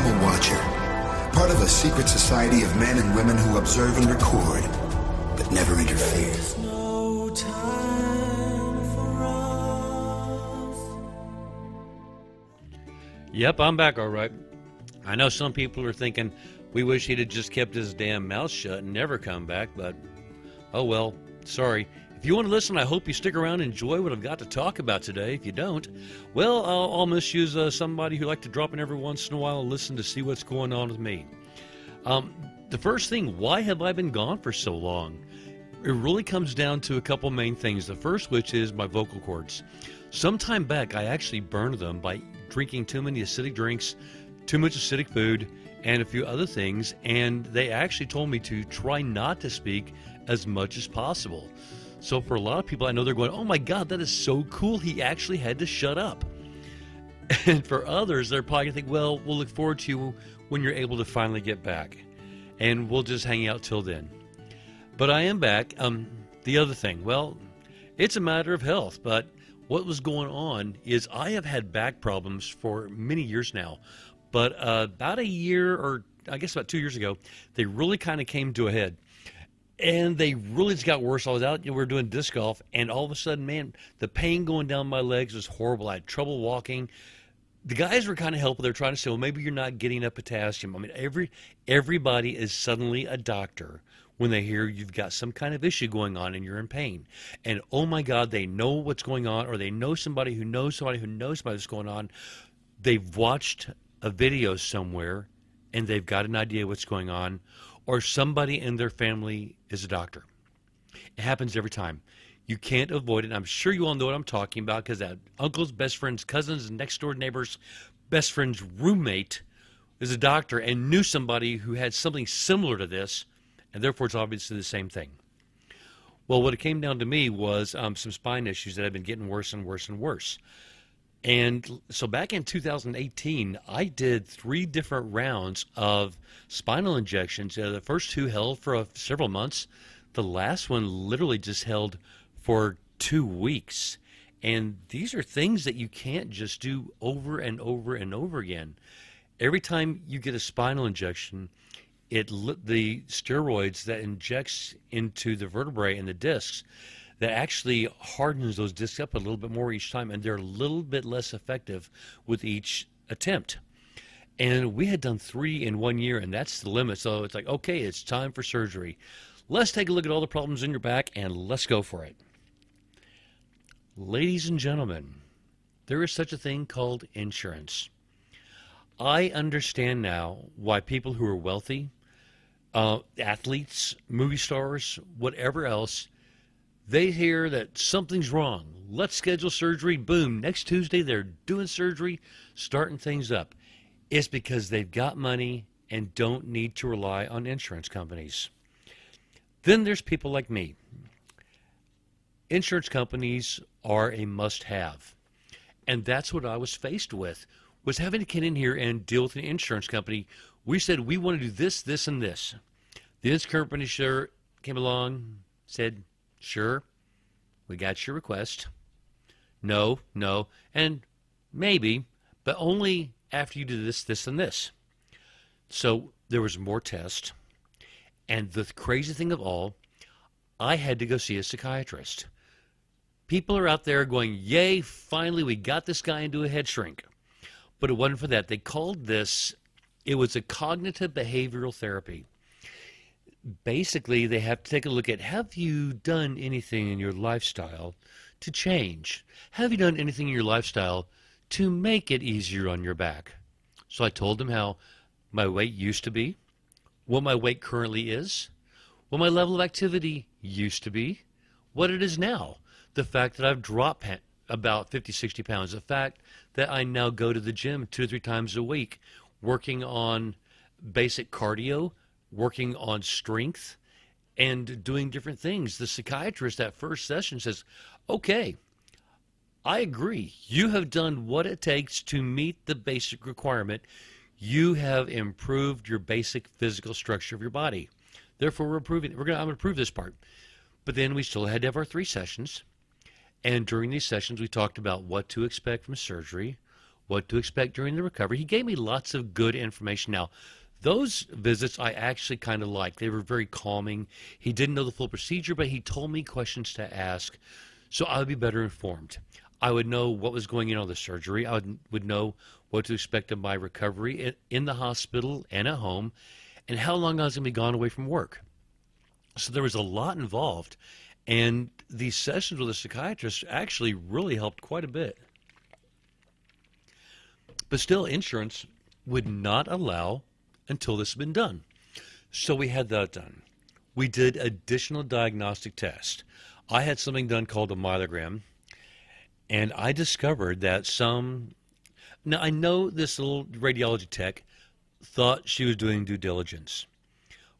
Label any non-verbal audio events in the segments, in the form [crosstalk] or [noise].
am a watcher, part of a secret society of men and women who observe and record, but never interfere. Yep, I'm back all right. I know some people are thinking we wish he'd have just kept his damn mouth shut and never come back, but oh well, sorry. If you want to listen, I hope you stick around and enjoy what I've got to talk about today. If you don't, well, I'll, I'll misuse uh, somebody who like to drop in every once in a while and listen to see what's going on with me. Um, the first thing, why have I been gone for so long? It really comes down to a couple main things. The first, which is my vocal cords. Some time back, I actually burned them by drinking too many acidic drinks, too much acidic food, and a few other things. And they actually told me to try not to speak as much as possible. So for a lot of people, I know they're going, "Oh my God, that is so cool! He actually had to shut up." [laughs] And for others, they're probably gonna think, "Well, we'll look forward to you when you're able to finally get back, and we'll just hang out till then." But I am back. Um, the other thing, well, it's a matter of health, but what was going on is I have had back problems for many years now, but uh, about a year or I guess about two years ago, they really kind of came to a head and they really just got worse. I was out, we were doing disc golf, and all of a sudden, man, the pain going down my legs was horrible. I had trouble walking. The guys were kind of helpful. They're trying to say, well, maybe you're not getting enough potassium. I mean, every everybody is suddenly a doctor when they hear you've got some kind of issue going on and you're in pain. And oh my God, they know what's going on, or they know somebody who knows somebody who knows somebody that's going on. They've watched a video somewhere and they've got an idea what's going on, or somebody in their family is a doctor. It happens every time. You can't avoid it. I'm sure you all know what I'm talking about because that uncle's best friend's cousins next door neighbor's best friend's roommate is a doctor and knew somebody who had something similar to this, and therefore it's obviously the same thing. Well, what it came down to me was um, some spine issues that have been getting worse and worse and worse. And so back in 2018, I did three different rounds of spinal injections. Uh, the first two held for uh, several months. The last one literally just held for two weeks. And these are things that you can't just do over and over and over again. Every time you get a spinal injection, it the steroids that injects into the vertebrae and the discs that actually hardens those discs up a little bit more each time, and they're a little bit less effective with each attempt. And we had done three in one year, and that's the limit. So it's like, okay, it's time for surgery. Let's take a look at all the problems in your back and let's go for it. Ladies and gentlemen, there is such a thing called insurance. I understand now why people who are wealthy, uh, athletes, movie stars, whatever else, they hear that something's wrong. Let's schedule surgery. Boom. Next Tuesday, they're doing surgery, starting things up. It's because they've got money and don't need to rely on insurance companies. Then there's people like me. Insurance companies are a must have. And that's what I was faced with was having to get in here and deal with an insurance company. We said we want to do this, this, and this. The insurance company sure came along, said, Sure, we got your request. No, no, and maybe, but only after you do this, this, and this. So there was more tests. And the crazy thing of all, I had to go see a psychiatrist. People are out there going, Yay, finally we got this guy into a head shrink. But it wasn't for that. They called this, it was a cognitive behavioral therapy basically they have to take a look at have you done anything in your lifestyle to change? Have you done anything in your lifestyle to make it easier on your back? So I told them how my weight used to be, what my weight currently is, what my level of activity used to be, what it is now, the fact that I've dropped about 50, 60 pounds, the fact that I now go to the gym two or three times a week, working on basic cardio, working on strength and doing different things. The psychiatrist at first session says, okay, I agree. You have done what it takes to meet the basic requirement. You have improved your basic physical structure of your body. Therefore, we're approving. We're going. I'm going to prove this part. But then we still had to have our three sessions, and during these sessions, we talked about what to expect from surgery, what to expect during the recovery. He gave me lots of good information. Now, those visits I actually kind of liked. They were very calming. He didn't know the full procedure, but he told me questions to ask, so I would be better informed. I would know what was going on with the surgery. I would, would know what to expect of my recovery in, in the hospital and at home, and how long I was going to be gone away from work. So there was a lot involved, and these sessions with a psychiatrist actually really helped quite a bit. But still, insurance would not allow until this has been done. So we had that done. We did additional diagnostic tests. I had something done called a myelogram, and I discovered that some. Now, I know this little radiology tech thought she was doing due diligence.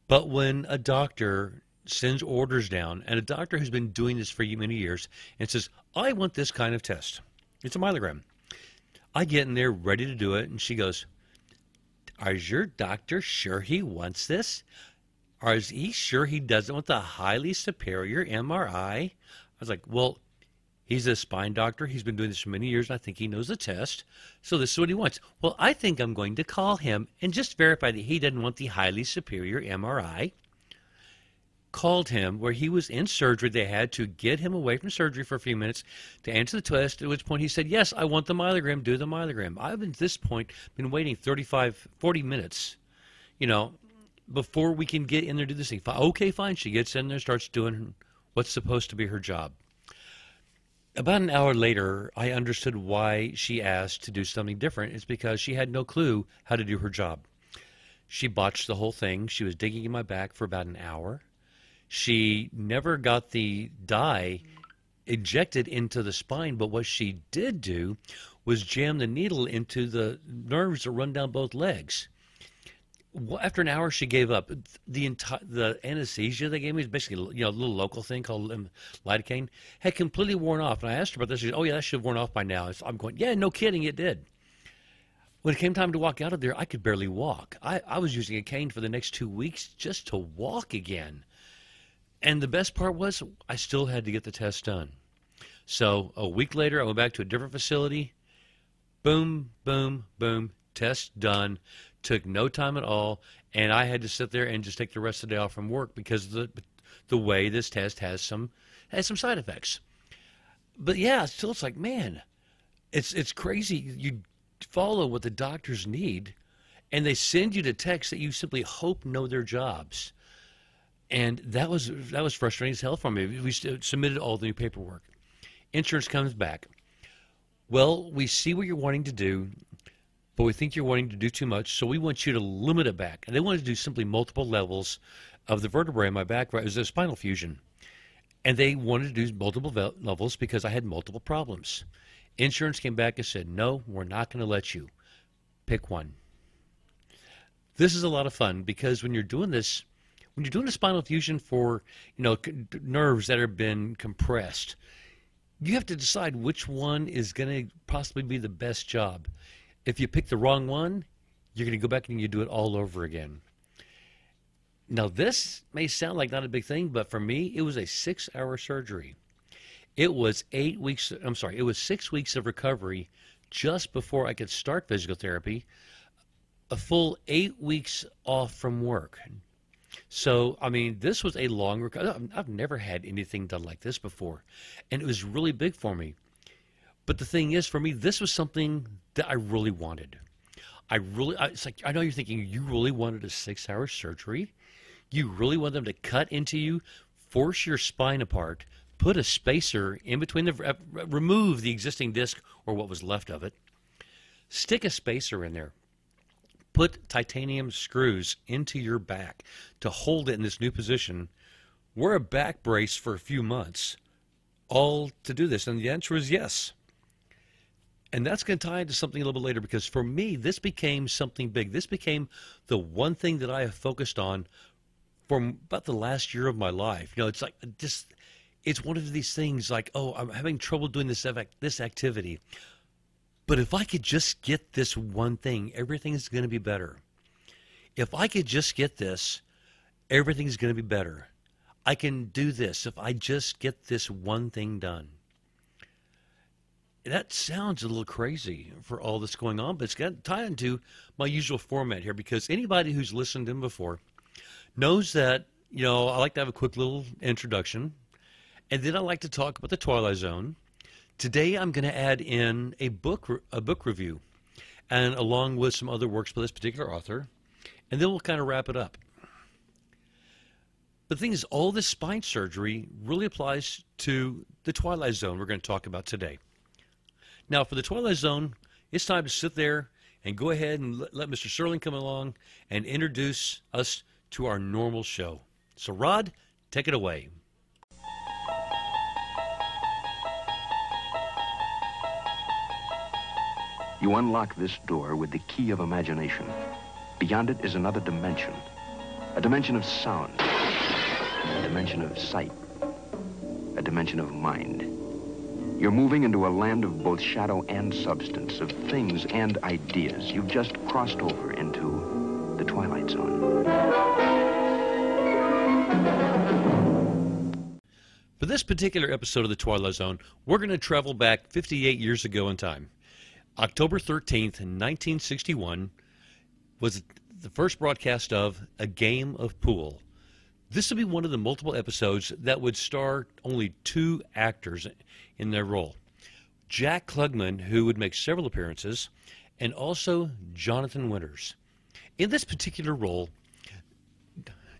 But when a doctor sends orders down, and a doctor who's been doing this for many years, and says, I want this kind of test, it's a myelogram. I get in there ready to do it, and she goes, is your doctor sure he wants this? Is he sure he doesn't want the highly superior MRI? I was like, well, he's a spine doctor. He's been doing this for many years, and I think he knows the test. So this is what he wants. Well, I think I'm going to call him and just verify that he doesn't want the highly superior MRI called him where he was in surgery. They had to get him away from surgery for a few minutes to answer the test, at which point he said, Yes, I want the myelogram, do the myelogram. I've at this point been waiting 35, 40 minutes, you know, before we can get in there to do this thing. Okay, fine. She gets in there, starts doing what's supposed to be her job. About an hour later, I understood why she asked to do something different. It's because she had no clue how to do her job. She botched the whole thing. She was digging in my back for about an hour she never got the dye injected into the spine, but what she did do was jam the needle into the nerves that run down both legs. After an hour, she gave up. The entire the anesthesia they gave me is basically you know a little local thing called um, lidocaine had completely worn off. And I asked her about this. She said, "Oh yeah, that should have worn off by now." I'm going, "Yeah, no kidding, it did." When it came time to walk out of there, I could barely walk. I, I was using a cane for the next two weeks just to walk again. And the best part was I still had to get the test done. So a week later, I went back to a different facility. Boom, boom, boom. Test done. Took no time at all. And I had to sit there and just take the rest of the day off from work because the the way this test has some has some side effects. But yeah, still it's like, man, it's it's crazy. You follow what the doctors need, and they send you to texts that you simply hope know their jobs and that was that was frustrating as hell for me. We submitted all the new paperwork. Insurance comes back. Well, we see what you're wanting to do, but we think you're wanting to do too much, so we want you to limit it back. And they wanted to do simply multiple levels of the vertebrae in my back. Right, it was a spinal fusion, and they wanted to do multiple levels because I had multiple problems. Insurance came back and said, "No, we're not going to let you. Pick one." This is a lot of fun because when you're doing this when you're doing a spinal fusion for you know nerves that have been compressed, you have to decide which one is going to possibly be the best job. If you pick the wrong one, you're going to go back and you do it all over again. Now, this may sound like not a big thing, but for me, it was a six hour surgery. It was eight weeks, I'm sorry, it was six weeks of recovery just before I could start physical therapy, a full eight weeks off from work. So, I mean, this was a long recovery. I've never had anything done like this before, and it was really big for me. But the thing is, for me, this was something that I really wanted. I really, I, it's like, I know you're thinking, you really wanted a six hour surgery? You really want them to cut into you, force your spine apart, put a spacer in between the, uh, remove the existing disc or what was left of it, stick a spacer in there, put titanium screws into your back to hold it in this new position, wear a back brace for a few months, all to do this? And the answer is yes. And that's going to tie into something a little bit later because for me, this became something big. This became the one thing that I have focused on for about the last year of my life. You know, it's like just, it's one of these things like, oh, I'm having trouble doing this, this activity. But if I could just get this one thing, everything's going to be better. If I could just get this, everything's going to be better. I can do this if I just get this one thing done. that sounds a little crazy for all that's going on, but it's got to tie into my usual format here because anybody who's listened in before knows that, you know, I like to have a quick little introduction, and then I like to talk about the Twilight Zone. Today I'm going to add in a book a book review and along with some other works by this particular author, and then we'll kind of wrap it up. But the thing is, all this spine surgery really applies to the Twilight Zone we're going to talk about today. Now, for the Twilight Zone, it's time to sit there and go ahead and let, let Mr. Serling come along and introduce us to our normal show. So, Rod, take it away. You unlock this door with the key of imagination. Beyond it is another dimension. A dimension of sound. A dimension of sight. A dimension of mind. You're moving into a land of both shadow and substance, of things and ideas. You've just crossed over into the Twilight Zone. For this particular episode of the Twilight Zone, we're going to travel back 58 years ago in time. October 13th, 1961, was the first broadcast of A Game of Pool. This would be one of the multiple episodes that would star only two actors in their role Jack Klugman, who would make several appearances, and also Jonathan Winters. In this particular role,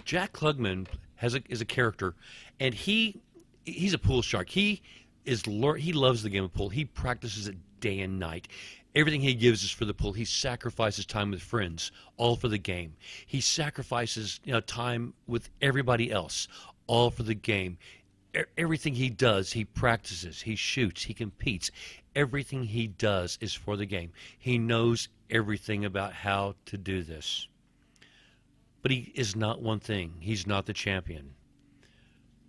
Jack Klugman has a, is a character, and he he's a pool shark. He is he loves the game of pool. He practices it day and night. Everything he gives is for the pool. He sacrifices time with friends, all for the game. He sacrifices you know, time with everybody else, all for the game. Everything he does, he practices, he shoots, he competes. Everything he does is for the game. He knows everything about how to do this. But he is not one thing. He's not the champion.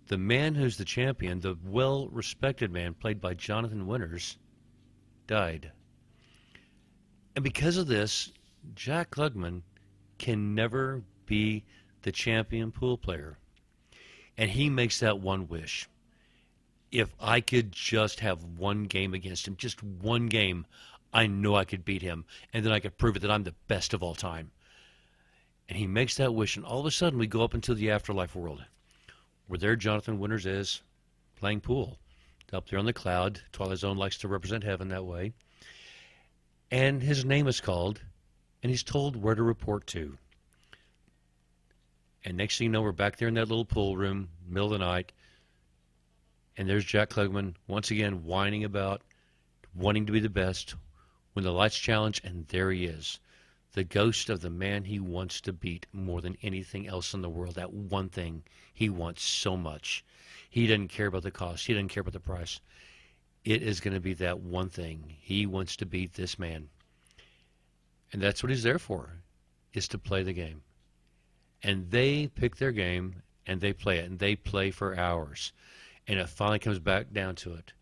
The man who's the champion, the well respected man played by Jonathan Winters, died. And because of this, Jack Klugman can never be the champion pool player. And he makes that one wish. If I could just have one game against him, just one game, I know I could beat him. And then I could prove it that I'm the best of all time. And he makes that wish. And all of a sudden, we go up into the afterlife world where there Jonathan Winters is playing pool. Up there on the cloud. Twilight Zone likes to represent heaven that way and his name is called, and he's told where to report to. And next thing you know, we're back there in that little pool room, middle of the night, and there's Jack Klugman once again whining about wanting to be the best when the lights challenge, and there he is, the ghost of the man he wants to beat more than anything else in the world. That one thing he wants so much. He doesn't care about the cost. He doesn't care about the price it is going to be that one thing. He wants to beat this man. And that's what he's there for, is to play the game. And they pick their game and they play it and they play for hours. And it finally comes back down to it.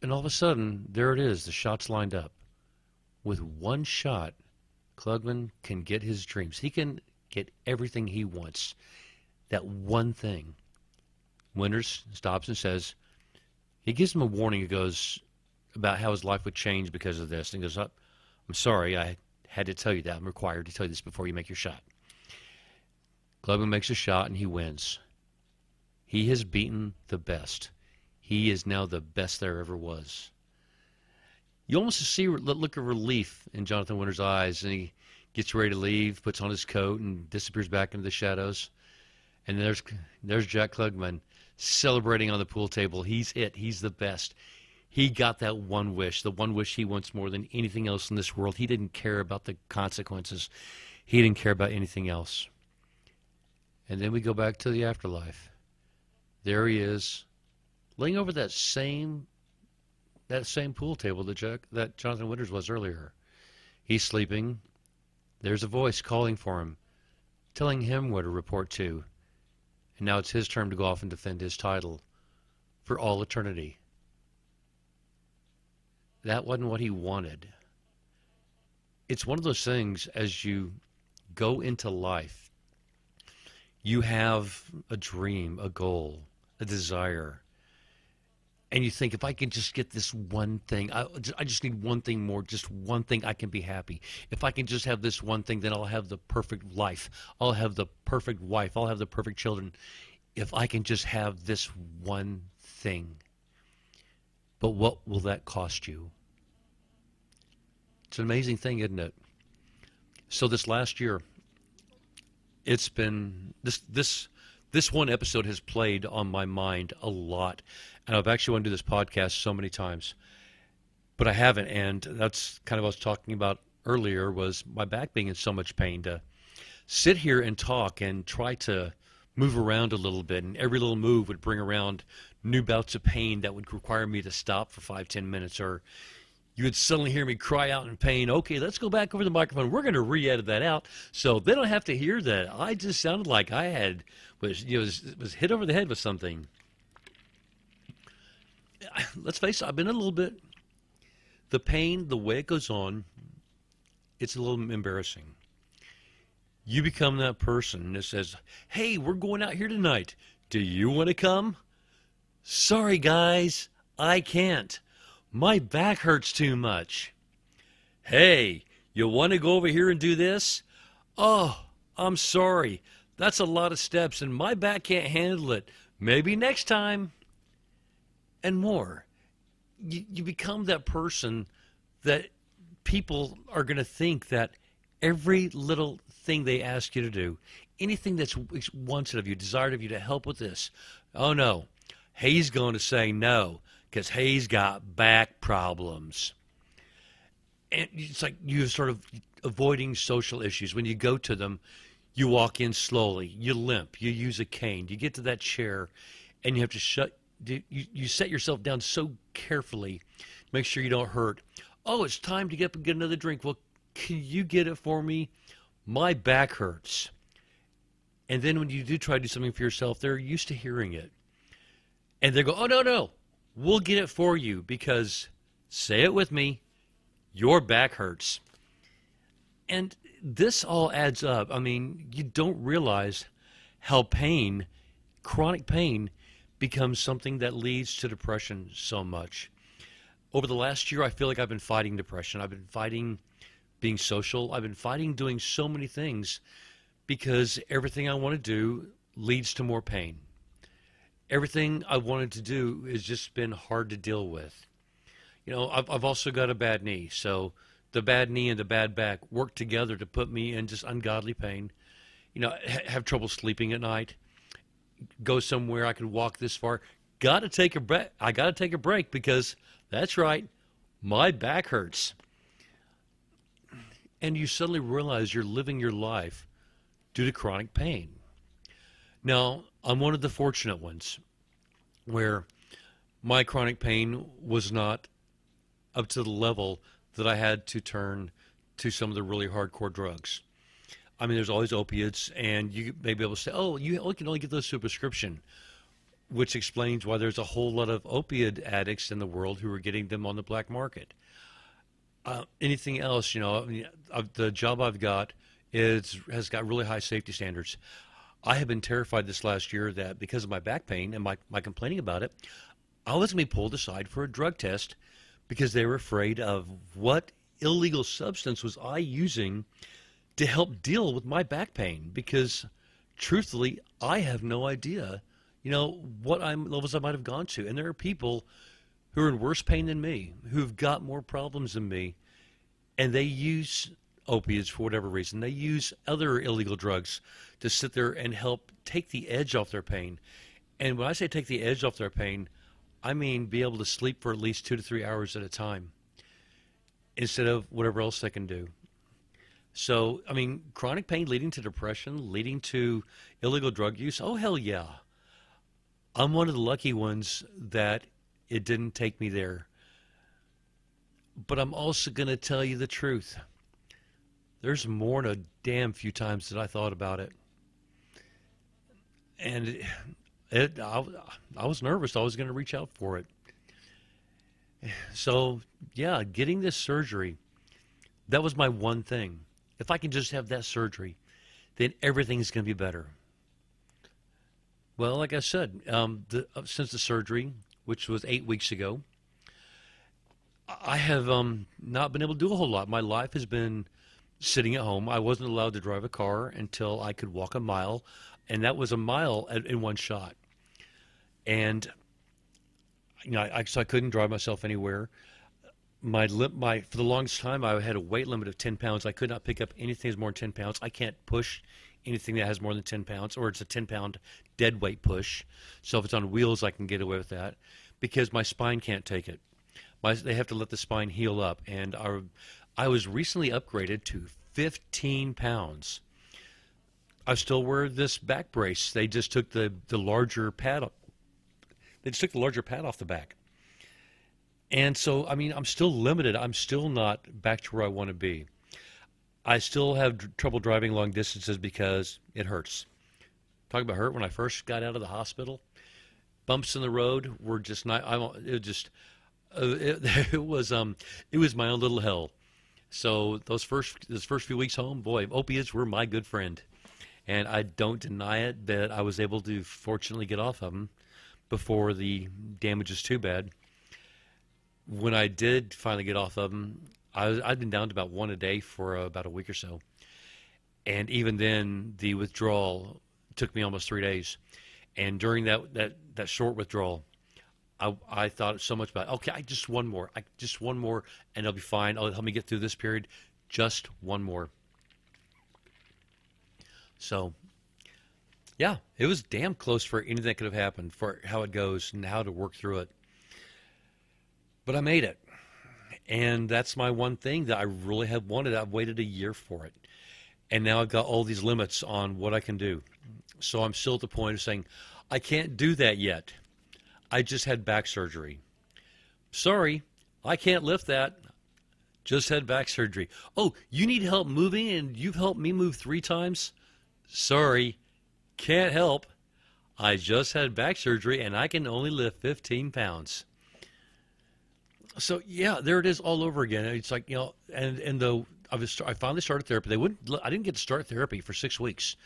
And all of a sudden, there it is, the shots lined up. With one shot, Klugman can get his dreams. He can get everything he wants. That one thing. Winters stops and says, he gives him a warning. He goes about how his life would change because of this. And goes, oh, I'm sorry, I had to tell you that. I'm required to tell you this before you make your shot. Klugman makes a shot and he wins. He has beaten the best. He is now the best there ever was. You almost see a look of relief in Jonathan Winter's eyes, and he gets ready to leave, puts on his coat, and disappears back into the shadows. And there's there's Jack Klugman celebrating on the pool table. He's it. He's the best. He got that one wish, the one wish he wants more than anything else in this world. He didn't care about the consequences. He didn't care about anything else. And then we go back to the afterlife. There he is, laying over that same that same pool table that Jack, that Jonathan Winters was earlier. He's sleeping. There's a voice calling for him, telling him where to report to. And now it's his turn to go off and defend his title for all eternity. That wasn't what he wanted. It's one of those things as you go into life, you have a dream, a goal, a desire. And you think if I can just get this one thing, I, I just need one thing more, just one thing, I can be happy. If I can just have this one thing, then I'll have the perfect life. I'll have the perfect wife. I'll have the perfect children. If I can just have this one thing. But what will that cost you? It's an amazing thing, isn't it? So this last year, it's been this this this one episode has played on my mind a lot, and I've actually wanted to do this podcast so many times, but I haven't. And that's kind of what I was talking about earlier was my back being in so much pain to sit here and talk and try to move around a little bit, and every little move would bring around new bouts of pain that would require me to stop for five, ten minutes, or you would suddenly hear me cry out in pain. Okay, let's go back over the microphone. We're going to re-edit that out so they don't have to hear that. I just sounded like I had was you know, was, was hit over the head with something. [sighs] Let's face it, I've been a little bit. The pain, the way it goes on, it's a little embarrassing. You become that person that says, "Hey, we're going out here tonight. Do you want to come?" Sorry, guys, I can't. My back hurts too much. Hey, you want to go over here and do this? Oh, I'm sorry. That's a lot of steps, and my back can't handle it. Maybe next time. And more. You, you become that person that people are going to think that every little thing they ask you to do, anything that's wanted of you, desired of you to help with this, oh no, he's going to say no because he's got back problems. And it's like you're sort of avoiding social issues. When you go to them, you walk in slowly, you limp, you use a cane, you get to that chair, and you have to shut. You, you set yourself down so carefully, make sure you don't hurt. Oh, it's time to get up and get another drink. Well, can you get it for me? My back hurts. And then when you do try to do something for yourself, they're used to hearing it. And they go, oh, no, no, We'll get it for you because, say it with me, your back hurts. And this all adds up. I mean, you don't realize how pain, chronic pain, becomes something that leads to depression so much. Over the last year, I feel like I've been fighting depression. I've been fighting being social. I've been fighting doing so many things because everything I want to do leads to more pain everything I wanted to do has just been hard to deal with. You know, I've, I've also got a bad knee, so the bad knee and the bad back work together to put me in just ungodly pain. You know, ha- have trouble sleeping at night. Go somewhere I could walk this far. Got to take a break. I got to take a break because that's right, my back hurts. And you suddenly realize you're living your life due to chronic pain. Now, I'm one of the fortunate ones where my chronic pain was not up to the level that I had to turn to some of the really hardcore drugs. I mean, there's always opiates, and you may be able to say, oh, you can only get those through prescription, which explains why there's a whole lot of opiate addicts in the world who are getting them on the black market. Uh, anything else, you know, I mean, uh, the job I've got is has got really high safety standards. I have been terrified this last year that because of my back pain and my, my complaining about it, I was going to be pulled aside for a drug test because they were afraid of what illegal substance was I using to help deal with my back pain. Because truthfully, I have no idea, you know, what I'm, levels I might have gone to. And there are people who are in worse pain than me, who've got more problems than me, and they use opiates for whatever reason. They use other illegal drugs to sit there and help take the edge off their pain. And when I say take the edge off their pain, I mean be able to sleep for at least two to three hours at a time instead of whatever else they can do. So, I mean, chronic pain leading to depression, leading to illegal drug use. Oh, hell yeah. I'm one of the lucky ones that it didn't take me there. But I'm also going to tell you the truth. There's more than a damn few times that I thought about it and it, it I, I was nervous. I was going to reach out for it. So, yeah, getting this surgery, that was my one thing. If I can just have that surgery, then everything's going to be better. Well, like I said, um, the, uh, since the surgery, which was eight weeks ago, I have um, not been able to do a whole lot. My life has been sitting at home. I wasn't allowed to drive a car until I could walk a mile, and that was a mile at, in one shot. And you know, I, so I couldn't drive myself anywhere. My lip, my for the longest time, I had a weight limit of ten pounds. I could not pick up anything that's more than ten pounds. I can't push anything that has more than ten pounds, or it's a ten pound dead weight push. So if it's on wheels, I can get away with that because my spine can't take it. My, they have to let the spine heal up, and our, I was recently upgraded to 15 pounds. I still wear this back brace. They just took the, the larger pad they just took the larger pad off the back. And so, I mean, I'm still limited. I'm still not back to where I want to be. I still have d- trouble driving long distances because it hurts. Talk about hurt when I first got out of the hospital. Bumps in the road were just not. I it just uh, it, [laughs] it was um it was my own little hell. So those first those first few weeks home, boy, opiates were my good friend, and I don't deny it that I was able to fortunately get off of them before the damage is too bad. When I did finally get off of them, I I'd been down to about one a day for uh, about a week or so. And even then, the withdrawal took me almost three days. And during that, that, that short withdrawal, I, I thought so much about, It. okay, I just one more. I just one more, and I'll be fine. I'll help me get through this period. Just one more. So yeah, it was damn close for anything that could have happened for how it goes and how to work through it. But I made it. And that's my one thing that I really have wanted. I've waited a year for it. And now I've got all these limits on what I can do. So I'm still at the point of saying, I can't do that yet. I just had back surgery. Sorry, I can't lift that. Just had back surgery. Oh, you need help moving and you've helped me move three times? Sorry, can't help. I just had back surgery and I can only lift 15 pounds. So yeah, there it is all over again. It's like you know, and and the I was I finally started therapy. They wouldn't. I didn't get to start therapy for six weeks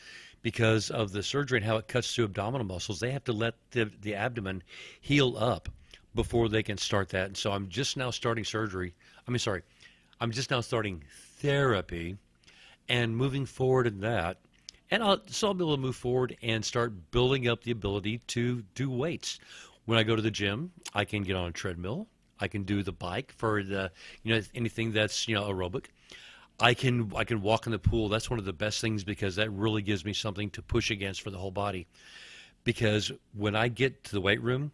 because of the surgery and how it cuts through abdominal muscles. They have to let the the abdomen heal up before they can start that. And so I'm just now starting surgery. I mean, sorry, I'm just now starting therapy and moving forward in that and I'll, so I'll be able to move forward and start building up the ability to do weights. When I go to the gym, I can get on a treadmill. I can do the bike for the you know anything that's you know aerobic. I can I can walk in the pool. That's one of the best things because that really gives me something to push against for the whole body. Because when I get to the weight room,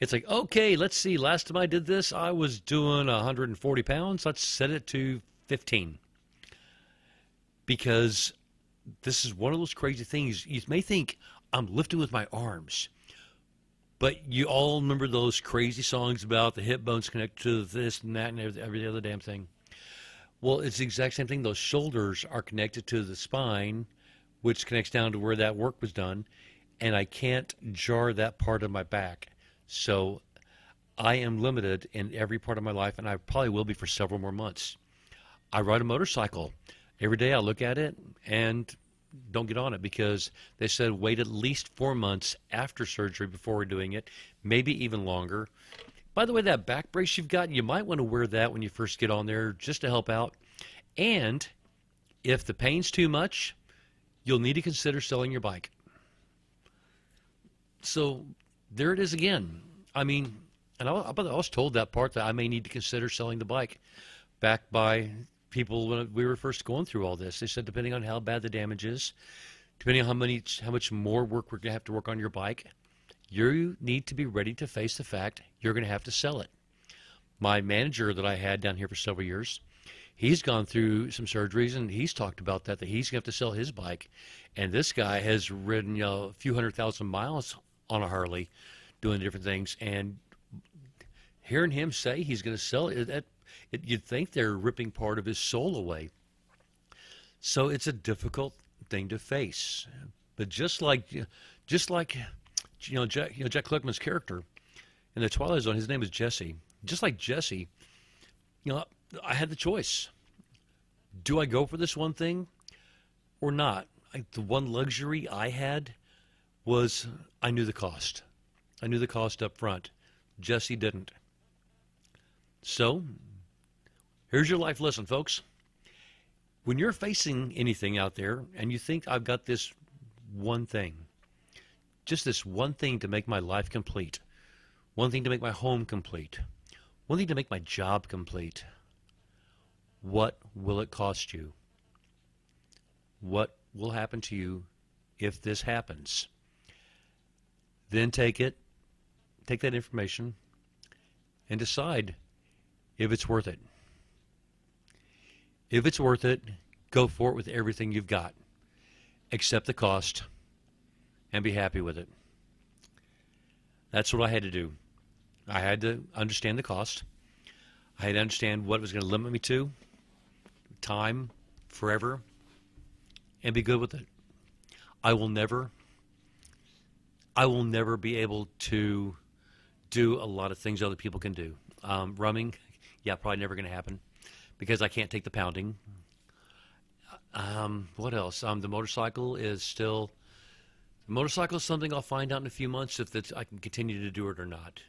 it's like okay, let's see. Last time I did this, I was doing 140 pounds. Let's set it to 15. Because this is one of those crazy things. You may think I'm lifting with my arms, but you all remember those crazy songs about the hip bones connected to this and that and every, every other damn thing. Well, it's the exact same thing. Those shoulders are connected to the spine, which connects down to where that work was done, and I can't jar that part of my back. So I am limited in every part of my life, and I probably will be for several more months. I ride a motorcycle every day I look at it and don't get on it because they said wait at least four months after surgery before doing it, maybe even longer. By the way, that back brace you've got, you might want to wear that when you first get on there just to help out. And if the pain's too much, you'll need to consider selling your bike. So there it is again. I mean, and I, was told that part that I may need to consider selling the bike back by people when we were first going through all this. They said depending on how bad the damage is, depending on how many how much more work we're going to have to work on your bike, you need to be ready to face the fact you're going to have to sell it. My manager that I had down here for several years, he's gone through some surgeries and he's talked about that that he's going to have to sell his bike, and this guy has ridden you know, a few hundred thousand miles on a Harley, doing different things, and hearing him say he's going to sell it, that it, you'd think they're ripping part of his soul away. So it's a difficult thing to face. But just like, just like, you know, Jack, you know, Jack Klugman's character in the Twilight Zone, his name is Jesse. Just like Jesse, you know, I had the choice. Do I go for this one thing or not? I, the one luxury I had was I knew the cost. I knew the cost up front. Jesse didn't. So, here's your life lesson, folks. When you're facing anything out there and you think, I've got this one thing, just this one thing to make my life complete, one thing to make my home complete, one thing to make my job complete, what will it cost you? What will happen to you if this happens? Then take it, take that information, and decide if it's worth it. If it's worth it, go for it with everything you've got. Accept the cost and be happy with it. That's what I had to do. I had to understand the cost. I had to understand what was going to limit me to time, forever, and be good with it. I will never, I will never be able to do a lot of things other people can do. Um, rumming, yeah, probably never going to happen because I can't take the pounding. Um, what else? Um, the motorcycle is still. Motorcycle is something I'll find out in a few months if I can continue to do it or not.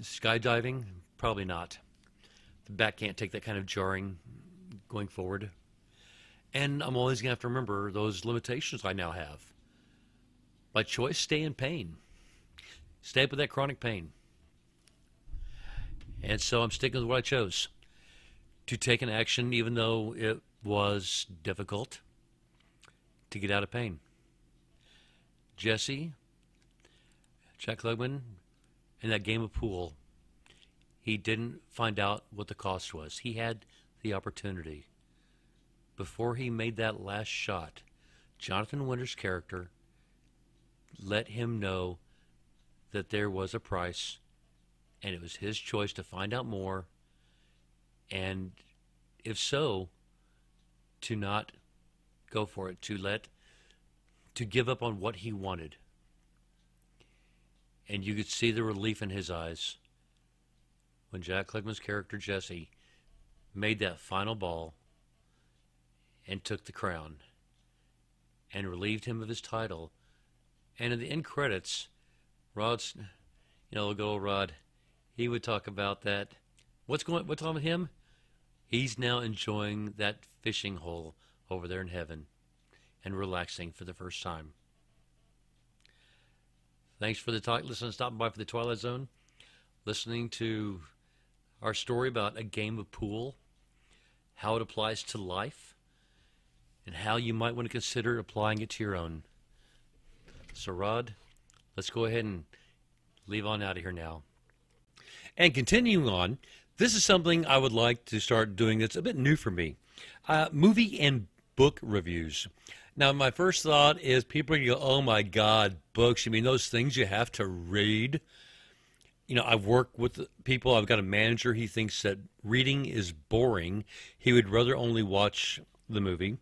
Skydiving, probably not. The back can't take that kind of jarring going forward. And I'm always going to have to remember those limitations I now have. By choice, stay in pain. Stay up with that chronic pain. And so I'm sticking with what I chose to take an action, even though it was difficult, to get out of pain. Jesse, Jack Klugman, in that game of pool, he didn't find out what the cost was. He had the opportunity. Before he made that last shot, Jonathan Winter's character let him know that there was a price and it was his choice to find out more and if so to not go for it to let to give up on what he wanted and you could see the relief in his eyes when Jack Klugman's character Jesse made that final ball and took the crown and relieved him of his title. And in the end credits, Rod's, you know, good old Rod, he would talk about that. What's going? What's on with him? He's now enjoying that fishing hole over there in heaven, and relaxing for the first time. Thanks for the talk. Listening, stopping by for the Twilight Zone, listening to our story about a game of pool, how it applies to life, and how you might want to consider applying it to your own. So, Rod, let's go ahead and leave on out of here now. And continuing on, this is something I would like to start doing that's a bit new for me uh, movie and book reviews. Now, my first thought is people go, oh my God, books. You mean those things you have to read? you know, I've worked with people. I've got a manager. He thinks that reading is boring. He would rather only watch the movie.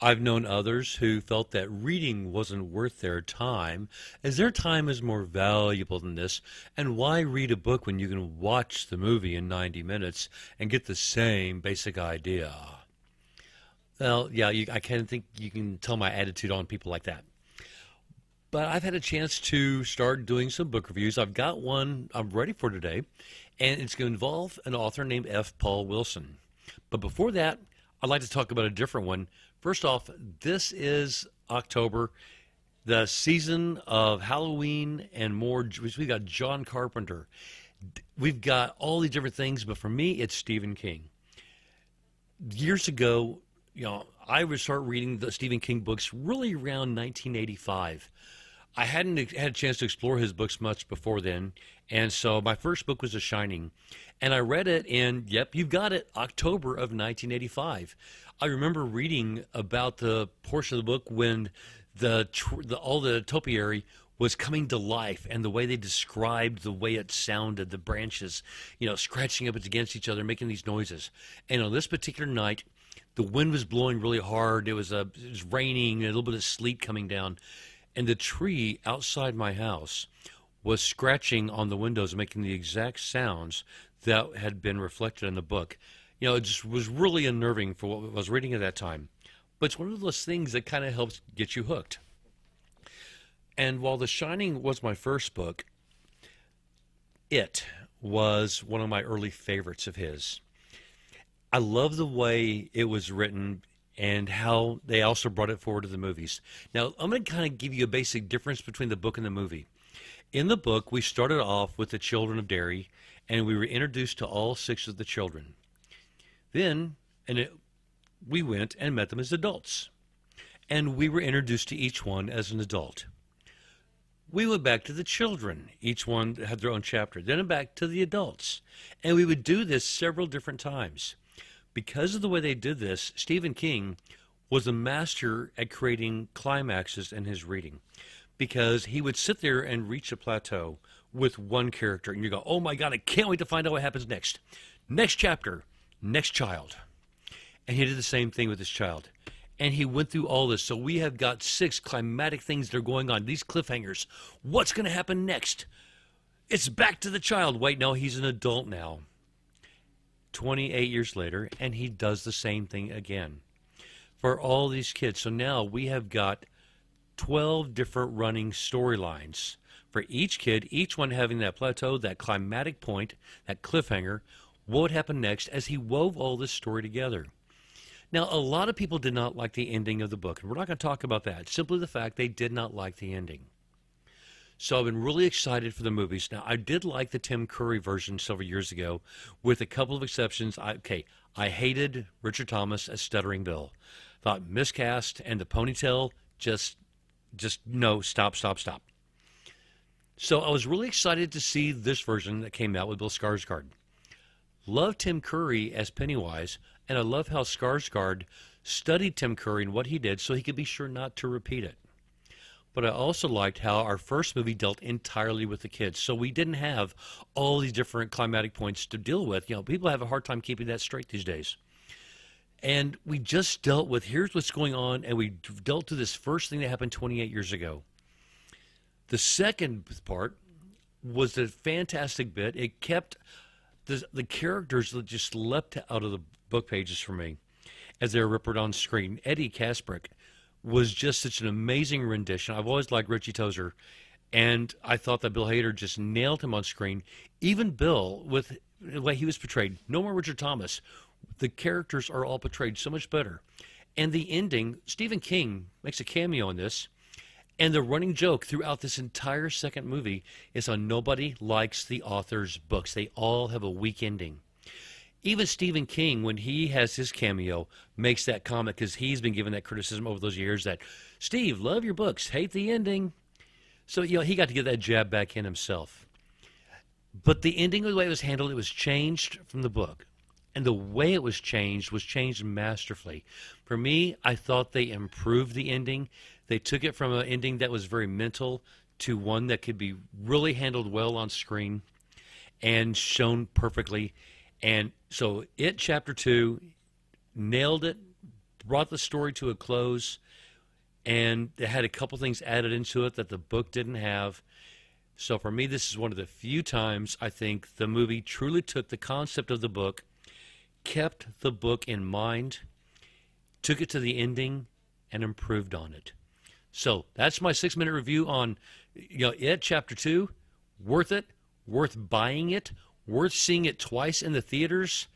I've known others who felt that reading wasn't worth their time, as their time is more valuable than this. And why read a book when you can watch the movie in 90 minutes and get the same basic idea? Well, yeah, you, I can think you can tell my attitude on people like that. But I've had a chance to start doing some book reviews. I've got one I'm ready for today, and it's going to involve an author named F. Paul Wilson. But before that, I'd like to talk about a different one. First off, this is October, the season of Halloween and more. We've got John Carpenter. We've got all these different things, but for me, it's Stephen King. Years ago, you know, I would start reading the Stephen King books really around 1985. I hadn't had a chance to explore his books much before then, and so my first book was The Shining, and I read it in yep, you've got it, October of 1985. I remember reading about the portion of the book when the, the all the topiary was coming to life and the way they described the way it sounded the branches you know scratching up against each other making these noises and on this particular night the wind was blowing really hard it was a it was raining a little bit of sleet coming down and the tree outside my house was scratching on the windows, making the exact sounds that had been reflected in the book. You know, it just was really unnerving for what I was reading at that time. But it's one of those things that kind of helps get you hooked. And while The Shining was my first book, It was one of my early favorites of his. I love the way it was written and how they also brought it forward to the movies. Now, I'm going to kind of give you a basic difference between the book and the movie. In the book, we started off with the children of Derry, and we were introduced to all six of the children. Then, and it, we went and met them as adults, and we were introduced to each one as an adult. We went back to the children. Each one had their own chapter. Then back to the adults. And we would do this several different times because of the way they did this, Stephen King was a master at creating climaxes in his reading because he would sit there and reach a plateau with one character and you go, oh my God, I can't wait to find out what happens next. Next chapter, next child. And he did the same thing with his child. And he went through all this. So we have got six climatic things that are going on, these cliffhangers. What's going to happen next? It's back to the child. Wait, no, he's an adult now. 28 years later, and he does the same thing again for all these kids. So now we have got 12 different running storylines for each kid, each one having that plateau, that climatic point, that cliffhanger. What would happen next as he wove all this story together? Now, a lot of people did not like the ending of the book, and we're not going to talk about that. Simply the fact they did not like the ending. So I've been really excited for the movies. Now, I did like the Tim Curry version several years ago, with a couple of exceptions. I, okay, I hated Richard Thomas as Stuttering Bill. Thought miscast and the ponytail just, just no, stop, stop, stop. So I was really excited to see this version that came out with Bill Skarsgård. Love Tim Curry as Pennywise, and I love how Skarsgård studied Tim Curry and what he did so he could be sure not to repeat it. But I also liked how our first movie dealt entirely with the kids. So we didn't have all these different climatic points to deal with. You know, people have a hard time keeping that straight these days. And we just dealt with here's what's going on, and we dealt to this first thing that happened 28 years ago. The second part was a fantastic bit. It kept the, the characters that just leapt out of the book pages for me as they were ripped on screen. Eddie Kaspbrak was just such an amazing rendition. I've always liked Richie Tozier, and I thought that Bill Hader just nailed him on screen. Even Bill, with the way he was portrayed, no more Richard Thomas. The characters are all portrayed so much better. And the ending, Stephen King makes a cameo in this. And the running joke throughout this entire second movie is how nobody likes the author's books. They all have a weak ending even Stephen King, when he has his cameo, makes that comment because he's been given that criticism over those years that Steve, love your books, hate the ending. So you know he got to get that jab back in himself. But the ending, the way it was handled, it was changed from the book, and the way it was changed was changed masterfully. For me, I thought they improved the ending. They took it from an ending that was very mental to one that could be really handled well on screen and shown perfectly and so it, chapter two, nailed it, brought the story to a close, and it had a couple things added into it that the book didn't have. So for me, this is one of the few times I think the movie truly took the concept of the book, kept the book in mind, took it to the ending, and improved on it. So that's my six minute review on you know it chapter two. Worth it, worth buying it, Worth seeing it twice in the theaters.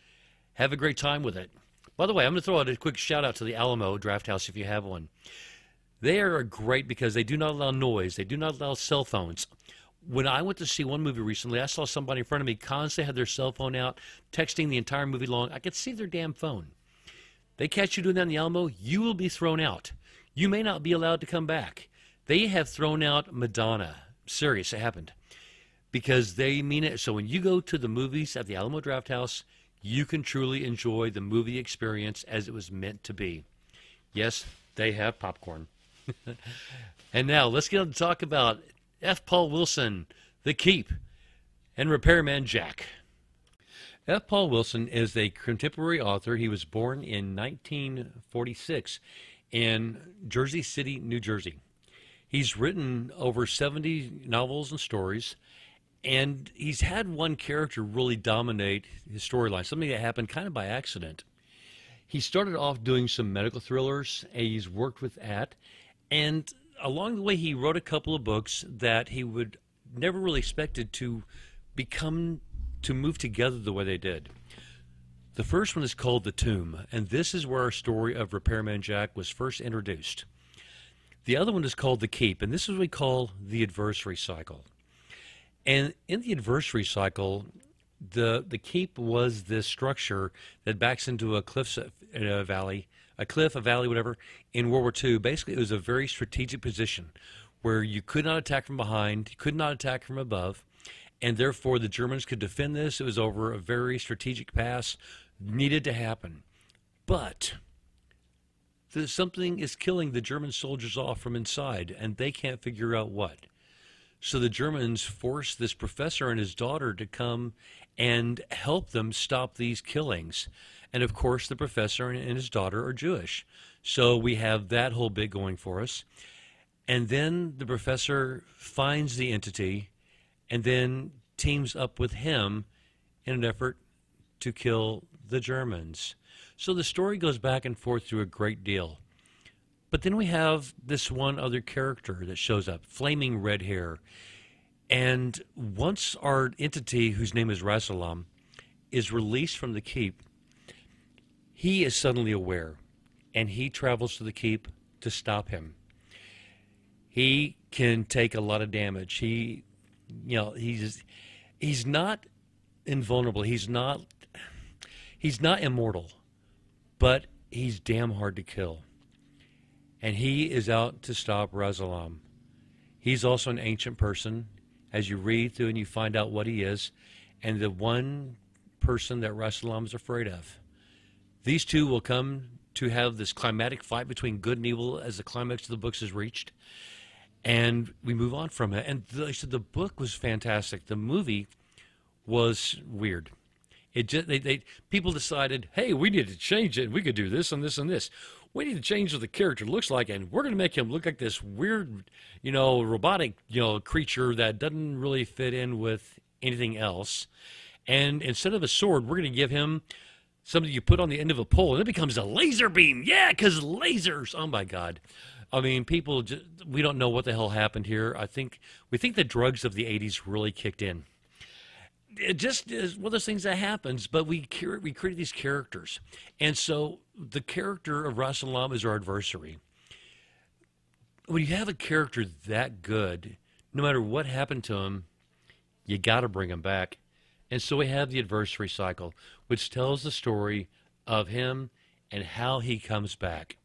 Have a great time with it. By the way, I'm going to throw out a quick shout out to the Alamo Drafthouse if you have one. They are great because they do not allow noise, they do not allow cell phones. When I went to see one movie recently, I saw somebody in front of me constantly had their cell phone out, texting the entire movie long. I could see their damn phone. They catch you doing that in the Alamo, you will be thrown out. You may not be allowed to come back. They have thrown out Madonna. Serious, it happened because they mean it. So when you go to the movies at the Alamo Drafthouse, you can truly enjoy the movie experience as it was meant to be. Yes, they have popcorn. [laughs] and now let's get on to talk about F. Paul Wilson, The Keep, and Repairman Jack. F. Paul Wilson is a contemporary author. He was born in 1946 in Jersey City, New Jersey. He's written over 70 novels and stories and he's had one character really dominate his storyline, something that happened kind of by accident. He started off doing some medical thrillers, he's worked with that, and along the way, he wrote a couple of books that he would never really expected to become to move together the way they did. The first one is called The Tomb, and this is where our story of Repairman Jack was first introduced. The other one is called The Keep, and this is what we call the adversary cycle. And in the adversary cycle, the the keep was this structure that backs into a cliff a valley, a cliff, a valley, whatever. In World War II, basically, it was a very strategic position where you could not attack from behind, you could not attack from above, and therefore the Germans could defend this. It was over a very strategic pass, needed to happen, but something is killing the German soldiers off from inside, and they can't figure out what. So the Germans forced this professor and his daughter to come and help them stop these killings. And of course, the professor and his daughter are Jewish. So we have that whole bit going for us. And then the professor finds the entity and then teams up with him in an effort to kill the Germans. So the story goes back and forth through a great deal. But then we have this one other character that shows up, flaming red hair. And once our entity, whose name is Rasalom, is released from the keep, he is suddenly aware and he travels to the keep to stop him. He can take a lot of damage. He, you know, he's he's not invulnerable. He's not he's not immortal, but he's damn hard to kill. And he is out to stop Rasalom. He's also an ancient person as you read through and you find out what he is, and the one person that Rasalom is afraid of. These two will come to have this climatic fight between good and evil as the climax of the books is reached, and we move on from it. And the, said the book was fantastic. The movie was weird. It just they, they people decided, hey, we need to change it. We could do this and this and this we need to change what the character looks like, and we're going to make him look like this weird, you know, robotic, you know, creature that doesn't really fit in with anything else. And instead of a sword, we're going to give him something you put on the end of a pole, and it becomes a laser beam. Yeah, because lasers. Oh my God. I mean, people, just, we don't know what the hell happened here. I think we think the drugs of the '80s really kicked in it just is one of those things that happens. But we we create these characters, and so the character of Rasalom is our adversary. When you have a character that good, no matter what happened to him, you got to bring him back. And so we have the adversary cycle, which tells the story of him and how he comes back.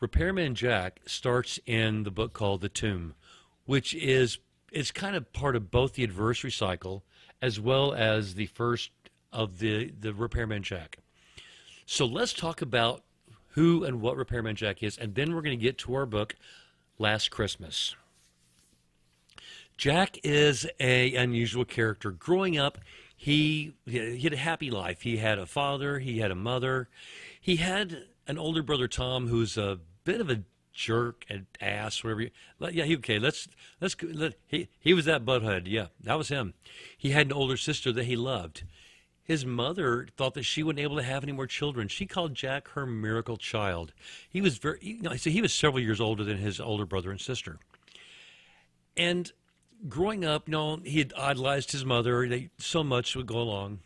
Repairman Jack starts in the book called The Tomb, which is it's kind of part of both the adversary cycle as well as the first of the, the Repairman Jack. So let's talk about who and what Repairman Jack is, and then we're going to get to our book, Last Christmas. Jack is a unusual character. Growing up, he he had a happy life. He had a father, he had a mother, he had an older brother Tom, who's a bit of a jerk and ass, whatever. You, yeah, he, okay. Let's let's let, he he was that butthead. Yeah, that was him. He had an older sister that he loved. His mother thought that she wasn't be able to have any more children. She called Jack her miracle child. He was very, you know, so he was several years older than his older brother and sister. And growing up, you know, he had idolized his mother. They, so much would go along.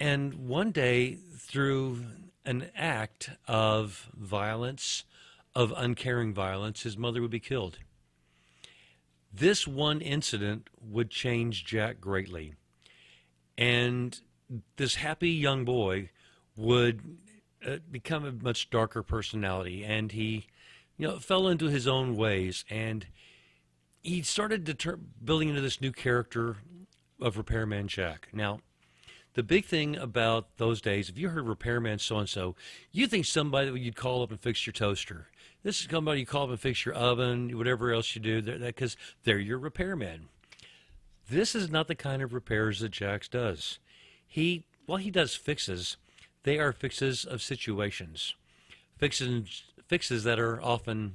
And one day, through an act of violence, of uncaring violence, his mother would be killed. This one incident would change Jack greatly. And this happy young boy would uh, become a much darker personality. And he, you know, fell into his own ways. And he started building into this new character of Repairman Jack. Now, the big thing about those days, if you heard repairman so and so, you think somebody you'd call up and fix your toaster. This is somebody you call up and fix your oven, whatever else you do, because they're your repairman. This is not the kind of repairs that Jax does. He, well, he does fixes. They are fixes of situations, fixes, fixes that are often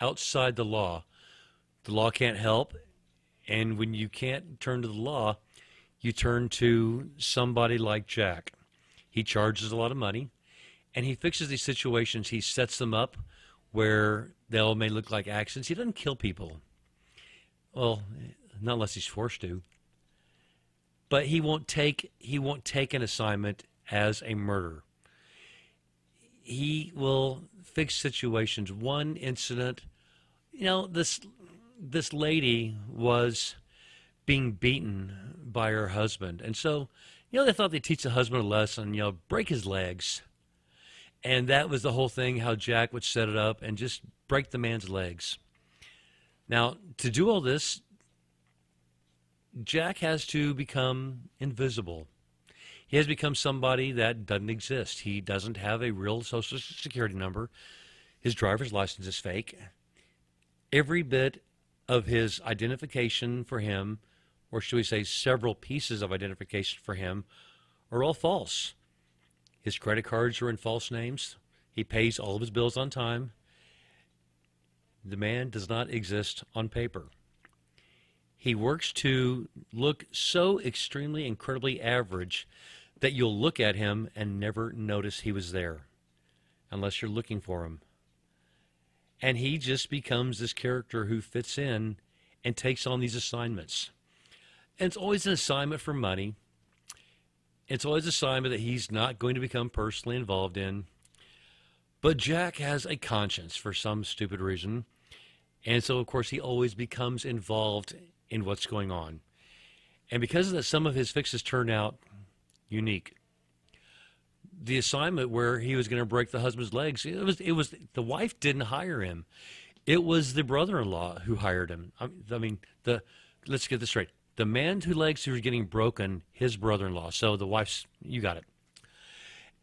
outside the law. The law can't help, and when you can't turn to the law, you turn to somebody like Jack. He charges a lot of money and he fixes these situations. He sets them up where they all may look like accidents. He doesn't kill people. Well, not unless he's forced to. But he won't take he won't take an assignment as a murderer. He will fix situations. One incident, you know, this this lady was being beaten by her husband, and so you know they thought they'd teach the husband a lesson. You know, break his legs, and that was the whole thing. How Jack would set it up and just break the man's legs. Now, to do all this, Jack has to become invisible. He has become somebody that doesn't exist. He doesn't have a real social security number. His driver's license is fake. Every bit of his identification for him, or should we say several pieces of identification for him, are all false. His credit cards are in false names. He pays all of his bills on time. The man does not exist on paper. He works to look so extremely, incredibly average that you'll look at him and never notice he was there unless you're looking for him. And he just becomes this character who fits in and takes on these assignments. And it's always an assignment for money. It's always an assignment that he's not going to become personally involved in. But Jack has a conscience for some stupid reason. And so, of course, he always becomes involved in what's going on. And because of that, some of his fixes turn out unique. The assignment where he was going to break the husband's legs, it was, it was the wife didn't hire him. It was the brother-in-law who hired him. I mean, the let's get this straight. The man whose legs was getting broken, his brother-in-law. So the wife's, you got it.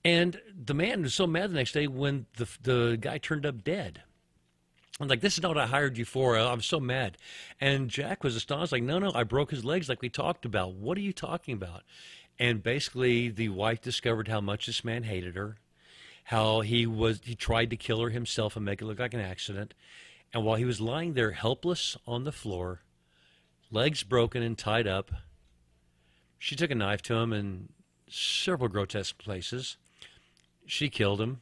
And the man was so mad the next day when the the guy turned up dead. I'm like, this is not what I hired you for. I'm so mad. And Jack was astonished, like, no, no, I broke his legs like we talked about. What are you talking about? And basically, the wife discovered how much this man hated her, how he was he tried to kill her himself and make it look like an accident. And while he was lying there helpless on the floor, legs broken and tied up, she took a knife to him in several grotesque places. She killed him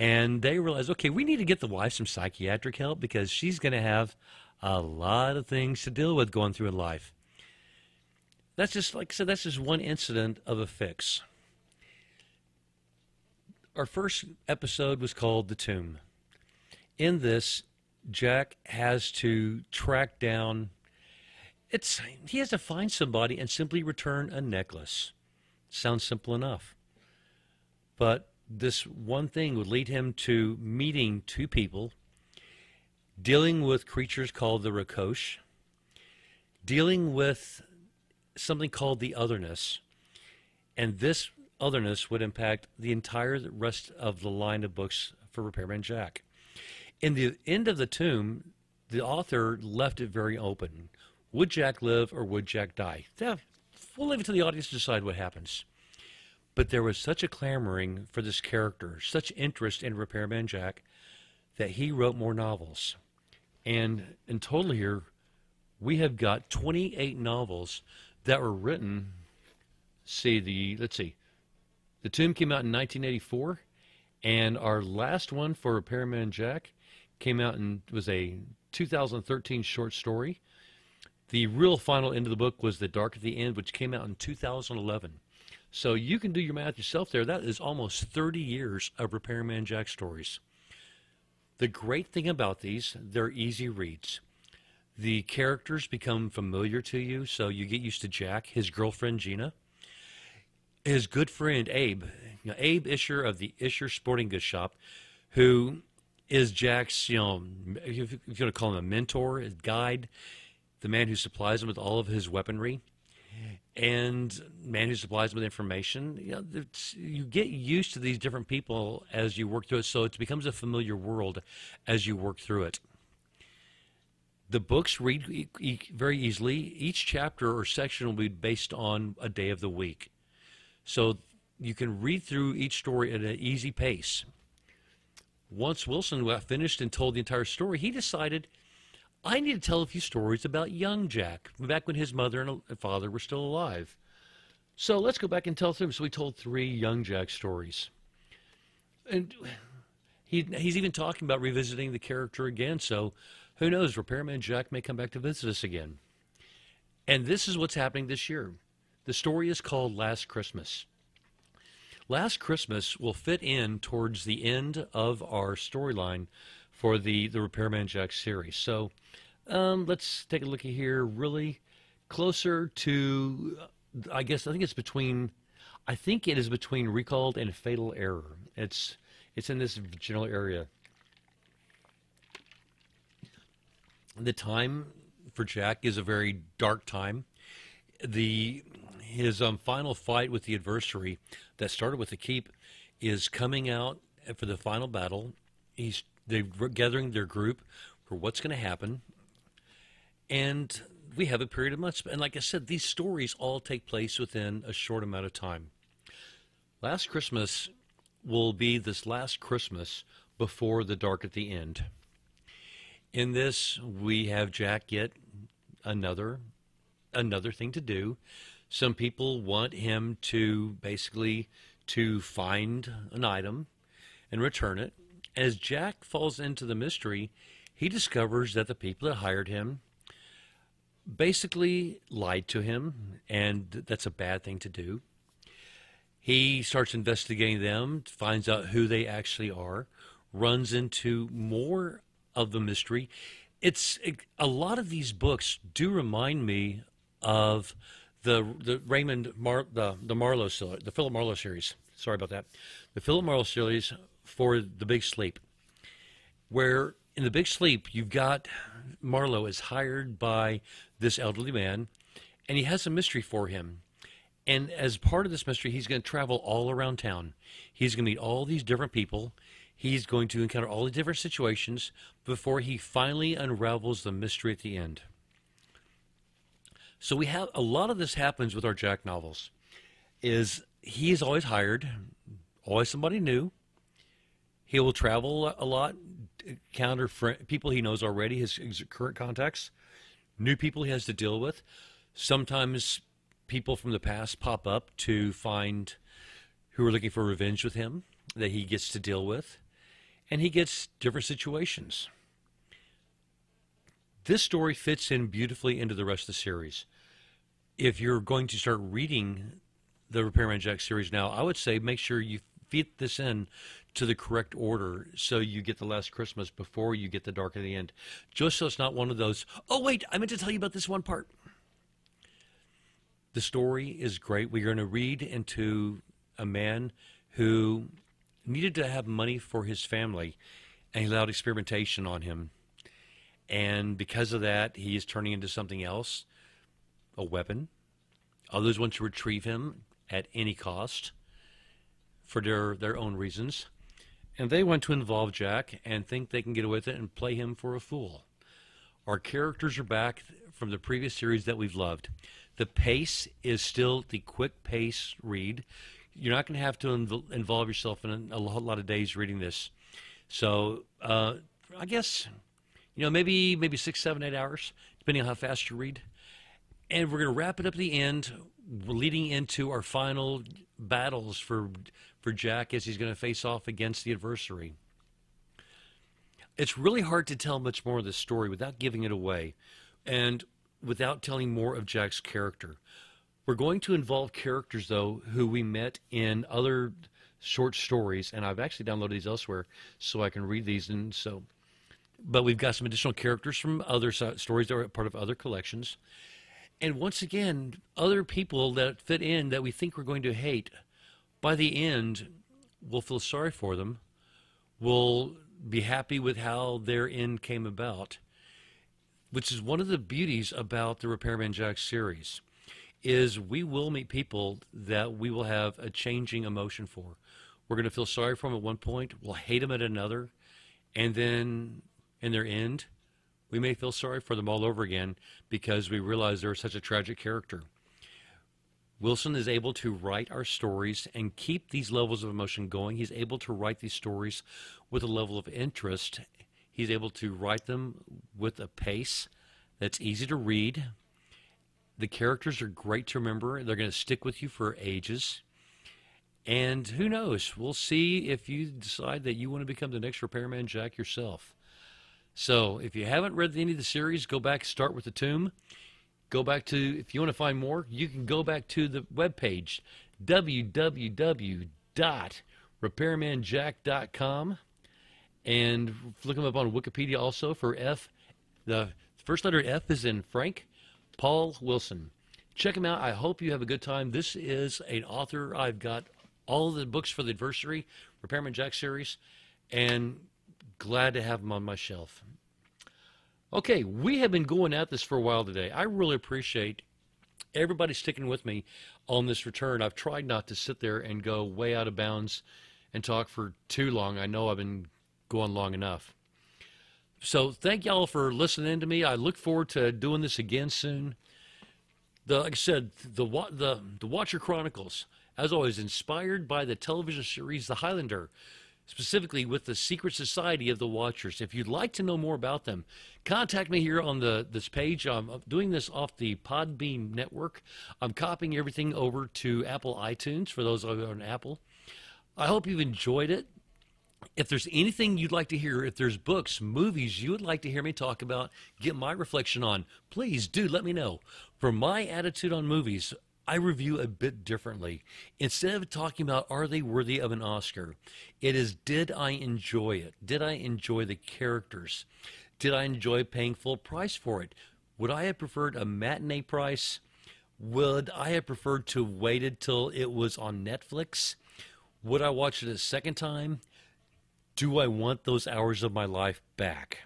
and they realized, okay, we need to get the wife some psychiatric help because she's going to have a lot of things to deal with going through in life. That's just, like I said, that's just one incident of a fix. Our first episode was called The Tomb. In this, Jack has to track down it's he has to find somebody and simply return a necklace. Sounds simple enough. But this one thing would lead him to meeting two people, dealing with creatures called the Rakosh, dealing with something called the otherness, and this otherness would impact the entire rest of the line of books for Repairman Jack. In the end of the tomb, the author left it very open. Would Jack live or would Jack die? Yeah, we'll leave it to the audience to decide what happens. But there was such a clamoring for this character, such interest in Repairman Jack, that he wrote more novels. And in total here, we have got 28 novels that were written. See the let's see, the Tomb came out in 1984, and our last one for Repairman Jack came out and was a 2013 short story. The real final end of the book was The Dark at the End, which came out in 2011. So you can do your math yourself there. That is almost 30 years of Repairman Jack stories. The great thing about these, they're easy reads. The characters become familiar to you, so you get used to Jack, his girlfriend Gina, his good friend Abe, you know, Abe Isher of the Isher Sporting Goods Shop, who is Jack's, you know, if you're going to call him a mentor, a guide, the man who supplies him with all of his weaponry and man who supplies them with information. You, know, you get used to these different people as you work through it, so it becomes a familiar world as you work through it. The books read e- e- very easily. Each chapter or section will be based on a day of the week. So you can read through each story at an easy pace. Once Wilson finished and told the entire story, he decided – I need to tell a few stories about young Jack, back when his mother and uh, father were still alive. So let's go back and tell them. So we told three young Jack stories. And he, he's even talking about revisiting the character again. So who knows? Repairman Jack may come back to visit us again. And this is what's happening this year. The story is called Last Christmas. Last Christmas will fit in towards the end of our storyline for the, the Repairman Jack series. So um, let's take a look here. Really closer to, I guess, I think it's between, I think it is between Recalled and Fatal Error. It's, it's in this general area. The time for Jack is a very dark time. The his um, final fight with the adversary that started with the keep is coming out for the final battle. He's they're gathering their group for what's going to happen, and we have a period of months. And like I said, these stories all take place within a short amount of time. Last Christmas will be this last Christmas before the dark at the end. In this, we have Jack get another another thing to do. Some people want him to basically to find an item and return it. As Jack falls into the mystery, he discovers that the people that hired him basically lied to him, and that's a bad thing to do. He starts investigating them, finds out who they actually are, runs into more of the mystery. It's it, a lot of these books do remind me of the the Raymond Mar, the the Marlowe the Philip Marlowe series. Sorry about that. The Philip Marlowe series for The Big Sleep, where in The Big Sleep you've got Marlowe is hired by this elderly man, and he has a mystery for him. And as part of this mystery, he's going to travel all around town. He's going to meet all these different people. He's going to encounter all the different situations before he finally unravels the mystery at the end. So we have a lot of this happens with our Jack novels. Is he is always hired, always somebody new. He will travel a lot, encounter people he knows already, his, his current contacts, new people he has to deal with. Sometimes people from the past pop up to find who are looking for revenge with him that he gets to deal with and he gets different situations. This story fits in beautifully into the rest of the series. If you're going to start reading the Repairman Jack series now, I would say make sure you fit this in to the correct order so you get the last Christmas before you get the dark at the end. Just so it's not one of those, oh, wait, I meant to tell you about this one part. The story is great. We're going to read into a man who needed to have money for his family, and he allowed experimentation on him. And because of that, he is turning into something else a weapon. Others want to retrieve him at any cost for their, their own reasons. And they want to involve Jack and think they can get away with it and play him for a fool. Our characters are back from the previous series that we've loved. The pace is still the quick pace read you're not going to have to inv- involve yourself in a, a, lot of days reading this. So uh, I guess you know maybe maybe six, seven, eight hours, depending on how fast you read. And we're going to wrap it up at the end, leading into our final battles for for Jack as he's going to face off against the adversary. It's really hard to tell much more of this story without giving it away, and without telling more of Jack's character. We're going to involve characters, though, who we met in other short stories, and I've actually downloaded these elsewhere so I can read these. And so, but we've got some additional characters from other stories that are part of other collections. And once again, other people that fit in that we think we're going to hate, by the end, we'll feel sorry for them. We'll be happy with how their end came about, which is one of the beauties about the Repairman Jack series is we will meet people that we will have a changing emotion for. We're going to feel sorry for them at one point, we'll hate them at another, and then in their end, we may feel sorry for them all over again because we realize they're such a tragic character. Wilson is able to write our stories and keep these levels of emotion going. He's able to write these stories with a level of interest. He's able to write them with a pace that's easy to read, the characters are great to remember. They're going to stick with you for ages. And who knows? We'll see if you decide that you want to become the next Repairman Jack yourself. So if you haven't read any of the series, go back and start with the Tomb. Go back to, if you want to find more, you can go back to the webpage, www.repairmanjack.com. And look him up on Wikipedia also for F. The first letter F is in Frank Paul Wilson. Check him out. I hope you have a good time. This is an author. I've got all the books for the adversary, Repairman Jack series, and glad to have them on my shelf. Okay, we have been going at this for a while today. I really appreciate everybody sticking with me on this return. I've tried not to sit there and go way out of bounds and talk for too long. I know I've been going long enough. So thank y'all for listening to me. I look forward to doing this again soon. The, like I said, the the the Watcher Chronicles, as always, inspired by the television series The Highlander, specifically with the Secret Society of the Watchers. If you'd like to know more about them, contact me here on the this page. I'm doing this off the Podbean network. I'm copying everything over to Apple iTunes for those of you on Apple. I hope you've enjoyed it if there's anything you'd like to hear, if there's books, movies you would like to hear me talk about, get my reflection on, please do let me know. For my attitude on movies, I review a bit differently. Instead of talking about are they worthy of an Oscar, it is did I enjoy it? Did I enjoy the characters? Did I enjoy paying full price for it? Would I have preferred a matinee price? Would I have preferred to have waited till it was on Netflix? Would I watch it a second time? do I want those hours of my life back?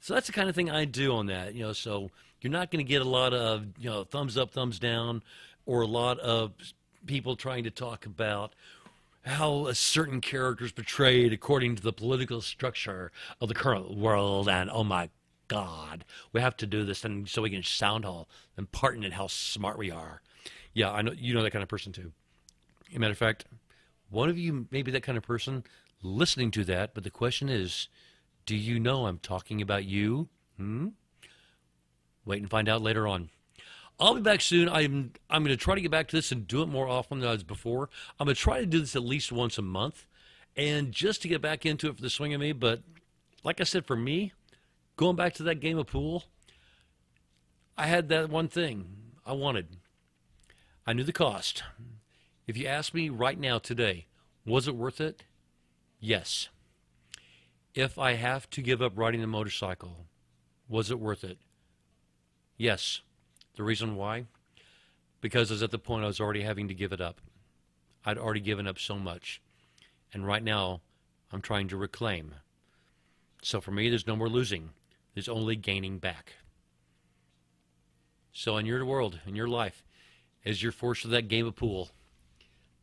So that's the kind of thing I do on that. You know, so you're not going to get a lot of you know thumbs up, thumbs down, or a lot of people trying to talk about how a certain character is portrayed according to the political structure of the current world, and oh my God, we have to do this, and so we can sound all important in how smart we are. Yeah, I know you know that kind of person too. As a matter of fact, one of you may be that kind of person listening to that, but the question is, do you know I'm talking about you? Hmm? Wait and find out later on. I'll be back soon. I'm I'm going to try to get back to this and do it more often than I was before. I'm going to try to do this at least once a month, and just to get back into it for the swing of me. But like I said, for me, going back to that game of pool, I had that one thing I wanted. I knew the cost. If you ask me right now today, was it worth it? Yes. If I have to give up riding the motorcycle, was it worth it? Yes. The reason why? Because I was at the point I was already having to give it up. I'd already given up so much. And right now, I'm trying to reclaim. So for me, there's no more losing, there's only gaining back. So in your world, in your life, as you're forced to that game of pool,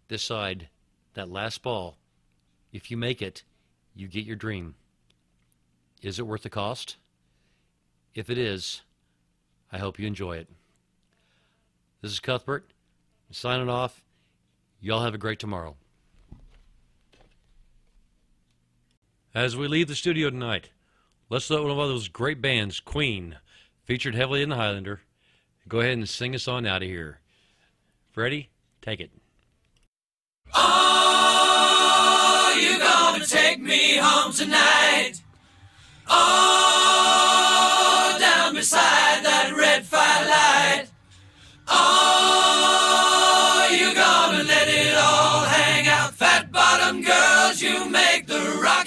decide that last ball if you make it, you get your dream. Is it worth the cost? If it is, I hope you enjoy it. This is Cuthbert. Signing off. Y'all have a great tomorrow. As we leave the studio tonight, let's let one of those great bands, Queen, featured heavily in the Highlander, go ahead and sing us on out of here. Freddie, take it. Ah, oh, you're gonna take me home tonight. Oh, Oh, you gonna let it all hang out. Fat bottom girls, you make the rock.